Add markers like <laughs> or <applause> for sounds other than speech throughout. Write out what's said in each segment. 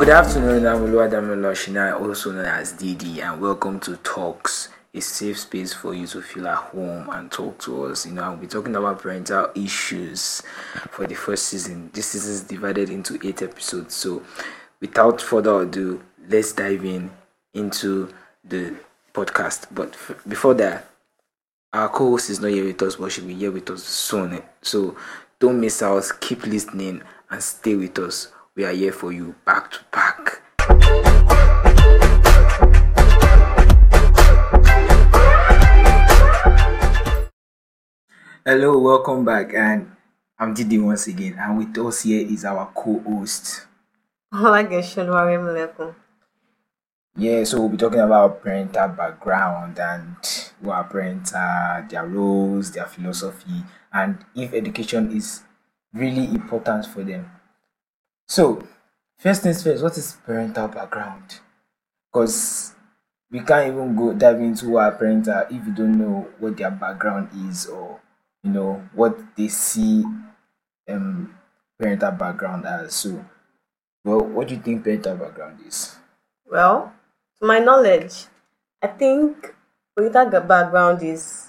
Good afternoon, I'm Oluwadamila Shina, also known as Didi, and welcome to Talks, a safe space for you to feel at home and talk to us. You know, I'll be talking about parental issues for the first season. This season is divided into eight episodes. So, without further ado, let's dive in into the podcast. But f- before that, our co-host is not here with us, but she'll be here with us soon. So, don't miss out. Keep listening and stay with us. We are here for you back to back. Hello, welcome back, and I'm Didi once again, and with us here is our co-host. Yeah, so we'll be talking about parental background and who our parents are, their roles, their philosophy, and if education is really important for them. So, first things first, what is parental background? Because we can't even go dive into our parents are if you don't know what their background is or you know what they see um parental background as. So, well, what do you think parental background is? Well, to my knowledge, I think parental background is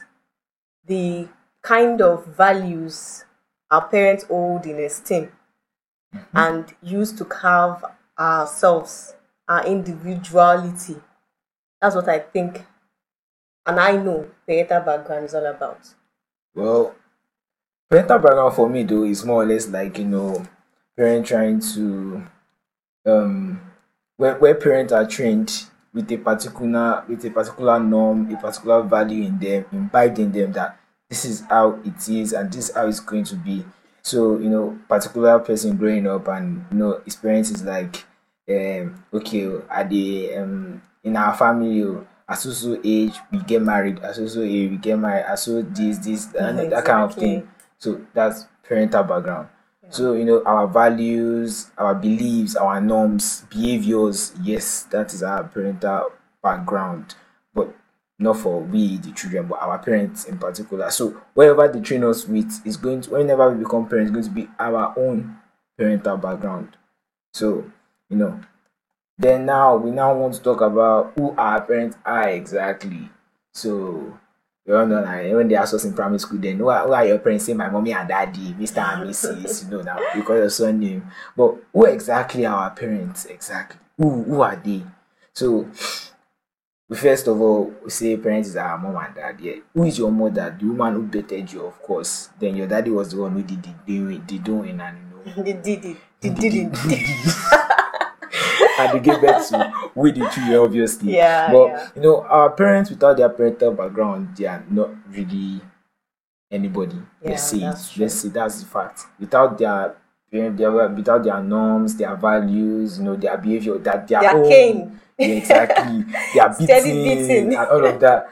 the kind of values our parents hold in esteem and use to carve ourselves, our individuality. That's what I think, and I know parental background is all about. Well, parental background for me though is more or less like you know, parent trying to um where, where parents are trained with a particular with a particular norm, a particular value in them, imbibe in them that this is how it is and this is how it's going to be. So, you know, particular person growing up and you know experiences like um okay at the um in our family oh, at so so age we get married, at so so age we get married, at so this, this and that kind of thing. So that's parental background. So, you know, our values, our beliefs, our norms, behaviors, yes, that is our parental background. But not for we, the children, but our parents in particular. So, wherever they train us with is going to, whenever we become parents, going to be our own parental background. So, you know, then now we now want to talk about who our parents are exactly. So you know like when they ask us in primary school, then who are, who are your parents? Say my mommy and daddy, Mr. and Mrs. You know now because your surname. But who exactly are our parents? Exactly. Who who are they? So first of all we say parents is our mom and dad. Yeah. Who is your mother? The woman who dated you, of course. Then your daddy was the one who did the doing the doing and you know They did it. They did it. <laughs> and they gave birth to with the children, obviously. Yeah, But yeah. you know, our parents without their parental background, they are not really anybody. Yeah, let's say that's it. Let's say that's the fact. Without their without their norms, their values, you know, their behavior, that their Their own. Yeah, exactly. Their <laughs> beating, beating. and all of that.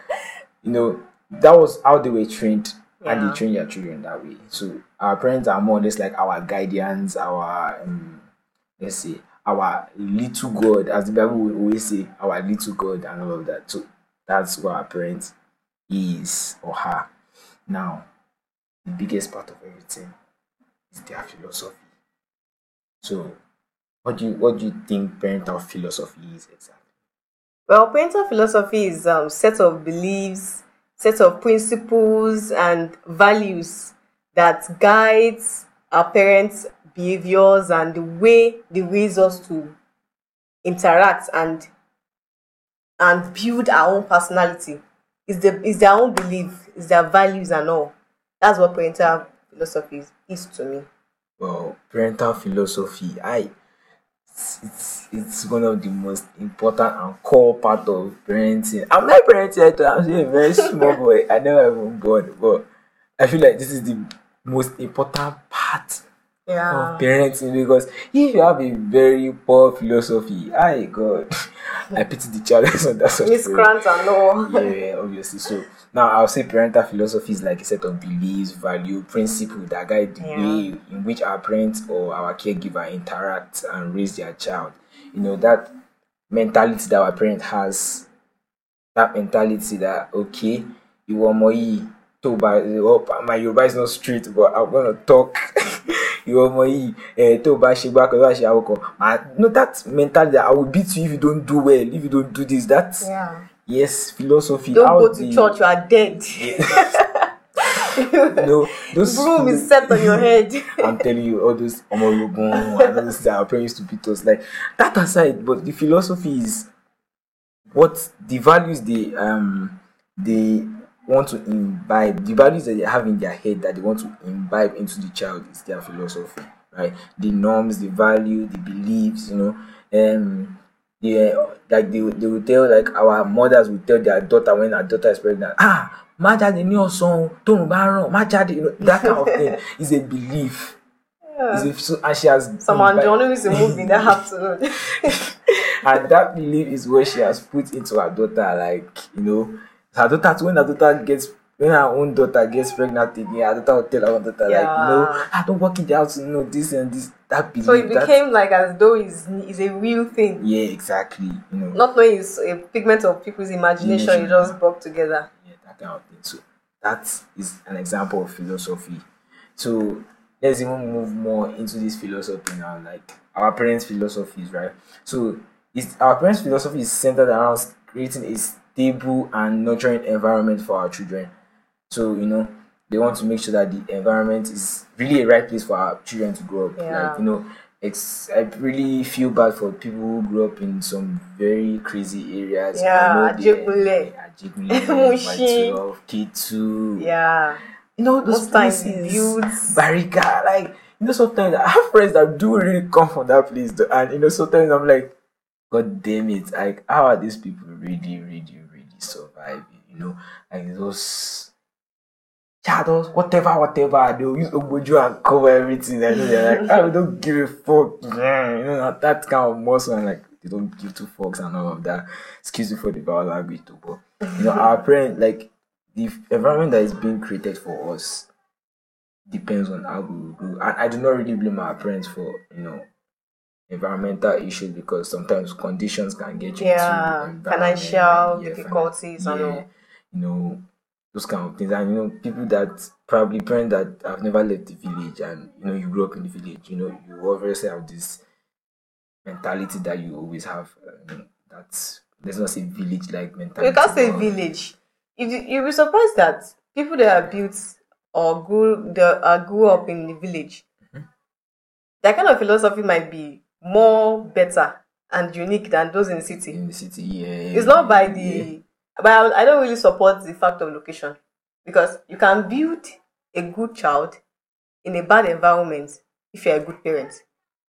You know, that was how they were trained. And they train their children that way. So our parents are more or less like our guardians, our um, let's say our little God, as the Bible will always say, our little God and all of that. So that's what our parents is or her. Now, the biggest part of everything is their philosophy. So what do you what do you think parental philosophy is exactly? Well, parental philosophy is um set of beliefs, set of principles and values that guides our parents' behaviors and the way they raise us to interact and and build our own personality. Is the is their own belief, is their values and all. That's what parental philosophy is, is to me. Well, parental philosophy, I it's, it's one of the most important and core part of parenting. I'm not parenting, yet, I'm still a very small boy. I never even born, but I feel like this is the most important part Yeah. of parenting because if you have a very poor philosophy, I God, <laughs> I pity the child that's under such Miscreant and all. yeah, obviously. So now I'll say parental philosophy is like a set of beliefs, value, principle that guide the Yeah. way in which our parents or our caregiver interact and raise their child. You know that mentality that our parent has, that mentality that okay, you want more tó bá oh, my Yoruba is not straight but I'm gonna talk <laughs> ìwọ ọmọ yìí ẹ tó o bá ṣe gbá kan tó bá ṣe ah no that mentality i will beat you if you don't do well if you don't do this that Yeah. yes philosophy Don't how go to the- church, you are dead. no those Broom is set on your head. I'm telling you, all those Omologun and all those that our parents to beat us. Like that aside, but the philosophy is what the values they um they want to imbibe, the values that they have in their head that they want to imbibe into the child is their philosophy, right? The norms, the value, the beliefs, you know, um yeah, like they, they will tell like our mothers will tell their daughter when our daughter is pregnant, ah, má jáde ní ọ̀sán, tóun bá ràn, má jáde, you know, that kind of thing is a belief. Is a, so, and she has Someone John is a movie the <laughs> afternoon. and that belief is what she has put into her daughter like you know her daughter when her daughter gets when her own daughter gets pregnant again her daughter will tell her own daughter like you know i don't work in the house you know this and this that belief so it that- became like as though it's, it's a real thing. yeah exactly you know Not knowing it's a pigment of people's imagination, you Imagination. just brought together. yeah, that kind of thing. So that is an example of philosophy. So let's even move more into this philosophy now, like our parents' philosophies, right? So it's our parents' philosophy is centered around creating a stable and nurturing environment for our children. So you know they want to make sure that the environment is really a right place for our children to grow up. Yeah. Like you know, it's I really feel bad for people who grew up in some very crazy areas. Yeah, know the- Ajegunle. <laughs> Ajegunle, <laughs> Mushin. White K2. Yeah. You know, those Most times places, builds- Barrica, like, you know, sometimes I have friends that do really come from that place. though, And, you know, sometimes I'm like, God damn it. Like, how are these people really, really, You know, like those shadows, whatever, whatever. They'll use Obojo and cover everything. And they're like, oh, we don't give a fuck. <laughs> You know, that, kind of muscle. And like, they don't give two fucks and all of that. Excuse me for the vowel language, too. But, you know, our parents, like, the environment that is being created for us depends on how we grow. And I do not really blame our parents for, you know, environmental issues because sometimes conditions can get you Yeah, into financial yeah, difficulties and all. you know those kind of things and you know people that probably parents that have never left the village and you know you grew up in the village you know you obviously have this mentality that you always have uh, you that's let's not say village like mentality You can't say village. You you'll be surprised that people that are built or grew that are grew up in the village, Mm-hmm. that kind of philosophy might be more better and unique than those in the city. in the city yeah It's not by yeah. the but I, don't really support the fact of location because you can build a good child in a bad environment if you're a good parent.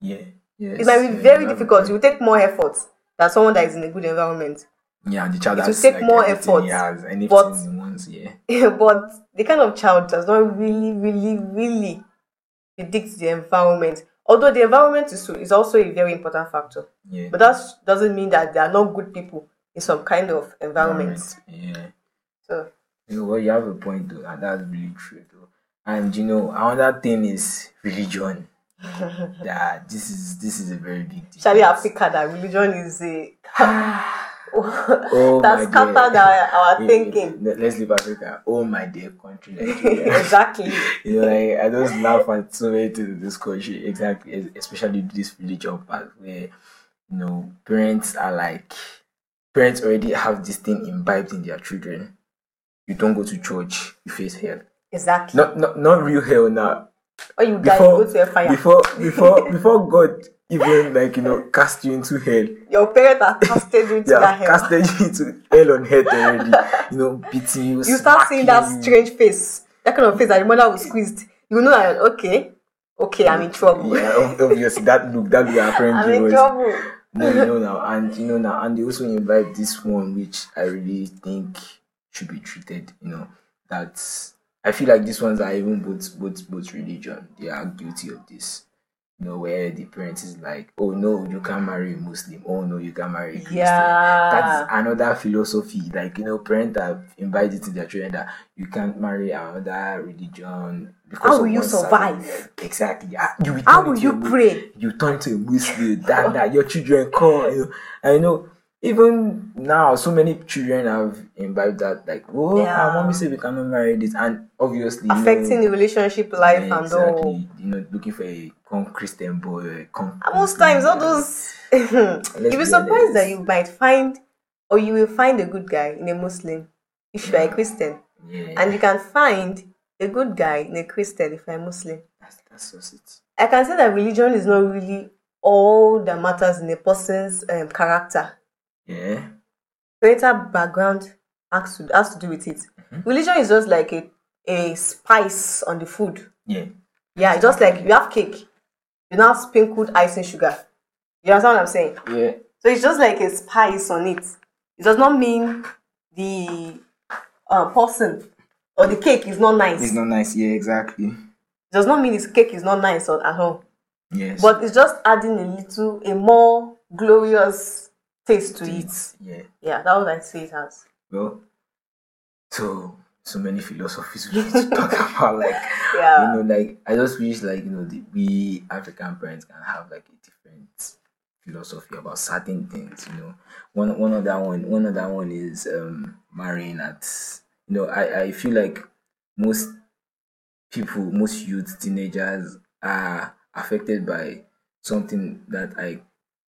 yeah yes, It might be very you have a difficult. It will take more effort than someone that is in a good environment. yeah and the child it will take like more effort, has but- wants yeah <laughs> but the kind of child does not really, really, really predict the environment. Although the environment is, is also a very important factor. yeah But that doesn't mean that there are not good people in some kind of environment. yeah So You know what? You have a point though, and that's really true though. And you know, another thing is religion. <laughs> that this is this is a very big deal. Charlie Africa that religion is a <sighs> <laughs> Oh <laughs> that's my <laughs> our, our thinking. Let's leave Africa. Oh my dear country, <laughs> Nigeria. exactly. you know, like I just laugh at so many things in this country. Exactly, especially this religion part where you know parents are like parents already have this thing imbibed in their children. You don't go to church, you face hell. Exactly. Not not not real hell now. or you die, you before go to a fire. before before before God even like you know cast you into hell. Your parents are casted you into that hell. casted you into hell on earth already. You know, beating you. you start seeing that strange face, that kind of face that your mother was squeezed. You know that okay, okay, I'm in trouble. Yeah, obviously that look that look our friend I'm in trouble. no, you know now, and you know now, and they also invite this one, which I really think should be treated. You know, that's I feel like these ones are even both both both religion. They are guilty of this. You know, where the parents is like, oh no, you can't marry a Muslim. Oh no, you can't marry a Christian. Yeah. That's another philosophy. Like you know, parents have invited to their children that you can't marry another religion. Because How will you survive? Exactly. Ah, You How will you pray? you turn to a Muslim, that, that your children call, you know, I know even now, so many children have imbibed that, like, oh, Yeah. our mommy said we cannot marry this, and obviously, you know, affecting the relationship life yeah, and exactly, all. you know, looking for a con Christian boy, a con. And most times, all those <laughs> you'll be surprised that you might find, or you will find a good guy in a Muslim if you are a Christian, yeah, and you can find a good guy in a Christian if a Muslim. that's, that's just it. I can say that religion is not really all that matters in a person's um, character. Yeah, Parental background has to, has to do with it. Religion is just like a, a spice on the food. yeah, Yeah, it's just like you have cake, you now sprinkled icing sugar. You understand what I'm saying? yeah. So it's just like a spice on it. It does not mean the uh, person or the cake is not nice. It's not nice. Yeah, exactly. It does not mean his cake is not nice or, at all. Yes, But it's just adding a little, a more glorious taste to it. yeah. Yeah, that was I say it as. Well, so so many philosophies we need to talk <laughs> about. Like Yeah. you know, like I just wish like you know the, we African parents can have like a different philosophy about certain things. You know, one one of that one one of that one is um marrying at you know I I feel like most people most youth teenagers are affected by something that I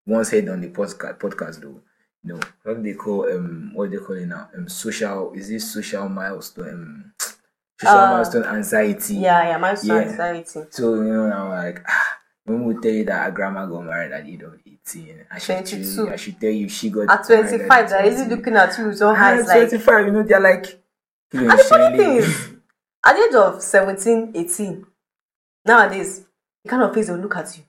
once heard on the podcast podcast though. You know, what they call um what they call it now? Um social is this social milestone um <tsk> social Uh, milestone anxiety. Yeah, yeah, my Yeah. anxiety. So you know now like ah, <sighs> when we tell you that our grandma got married at the age of eighteen, I should tell you, I should tell you she got At married 25, they're 20. looking at you with your Ah, like. 25, you know, they're like And the funny thing is, at the age of 17, 18, nowadays, the kind of face they'll look at you.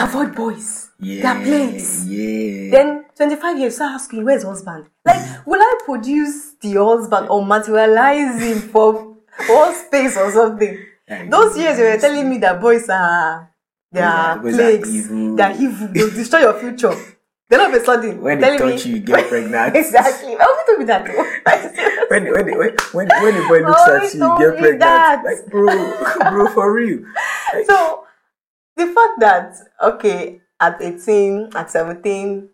Avoid boys. yeah, They're plates. yeah. Then 25 years, start asking, where's husband? Like, will I produce the husband or materialize him for one space or something? Those years you were telling me that boys are they are are plagues, evil. they're evil, they'll destroy your future. Then all of a sudden, when they touch me you, you get <laughs> pregnant. exactly. Why would you tell me that? <laughs> when when when when when the boy looks Oh, at you, you get pregnant. that. Like bro, bro, for real. <laughs> Like, so the fact that okay, at 18, at 17,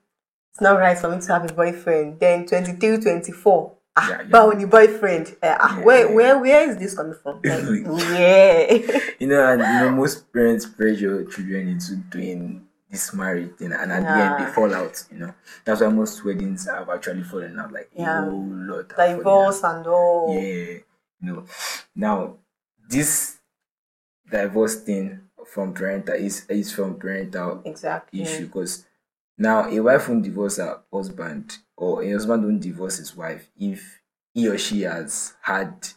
it's not right for me to have a boyfriend. Then 23, 24. Ah, Yeah, yeah. but when the boyfriend, uh, ah, Yeah, where, yeah. where, where is this coming from? <laughs> Like, yeah. you know, and you know, most parents pressure children into doing this marriage thing, and at the end Yeah. they fall out. You know, that's why most weddings have actually fallen out. Like Yeah. a whole lot. have fallen out. Divorce and all. Yeah, you know. Now, this divorce thing from parental is is from parental Exactly. issue because now a wife won't divorce her husband or a husband won't divorce his wife if he or she has had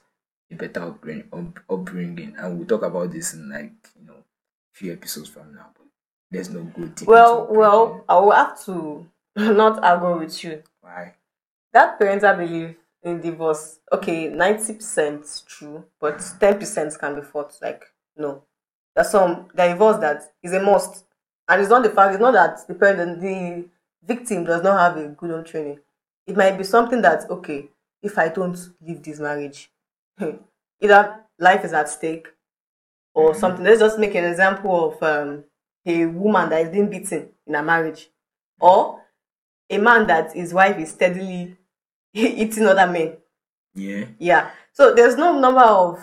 a better upbringing, up, upbringing and we'll talk about this in like you know few episodes from now but there's no good Well, well, I will have to <laughs> not argue with you. why That parental belief in divorce, okay, 90% true, but 10% can be fought. Like, no. There's some divorce that is a must. And it's not the fact, it's not that the parent, the victim does not have a good home training. It might be something that, okay, if I don't leave this marriage, <laughs> either life is at stake or Mhm. something. Let's just make an example of um, a woman that is being beaten in a marriage, or a man that his wife is steadily <laughs> eating other men. yeah Yeah. So there's no number of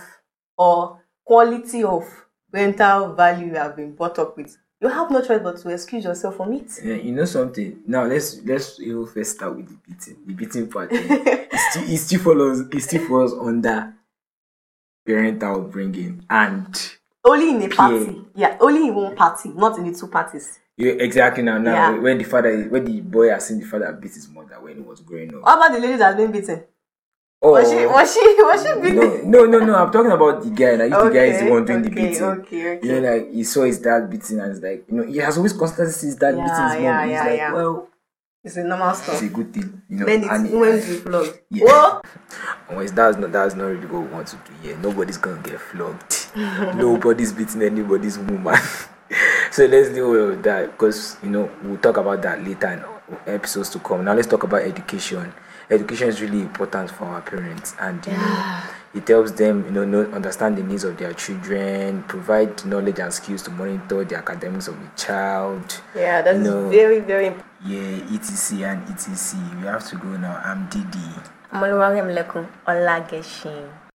or quality of parental value you have been brought up with. You have no choice but to excuse yourself from it. Yeah, you know something. Now let's let's even first start with the beating. The beating part. <laughs> it still it still follows it still falls under parental upbringing and only in a party. Yeah, only in one party, not in the two parties. yeah, exactly now now Yeah. when the father when the boy has seen the father beat his mother when he was growing up. What about the lady that's been beaten? Oh Was she was she was she beaten? no, no, no, no. I'm talking about the guy. Like if the guy is the one doing the beating. Okay, okay. You know, like he saw his dad beating, and it's like you know he has always constantly seen his dad Yeah, beating his mom. yeah, He's yeah, like, yeah. well, It's a normal stuff. it's a good thing, you know. And it's women to be flogged. Yeah. Well, Well, that's not that's not really what we want to do here. Nobody's gonna get flogged. <laughs> Nobody's beating anybody's woman. <laughs> so let's deal with that because you know we'll talk about that later in episodes to come. Now let's talk about education. Education is really important for our parents, and you know, it helps them you know, know understand the needs of their children provide knowledge and skills to monitor the academics of the child Yeah, that's you know, very, very important. yeah etc and etc we have to go now i'm didi Omoluwaremilekun Olageshin.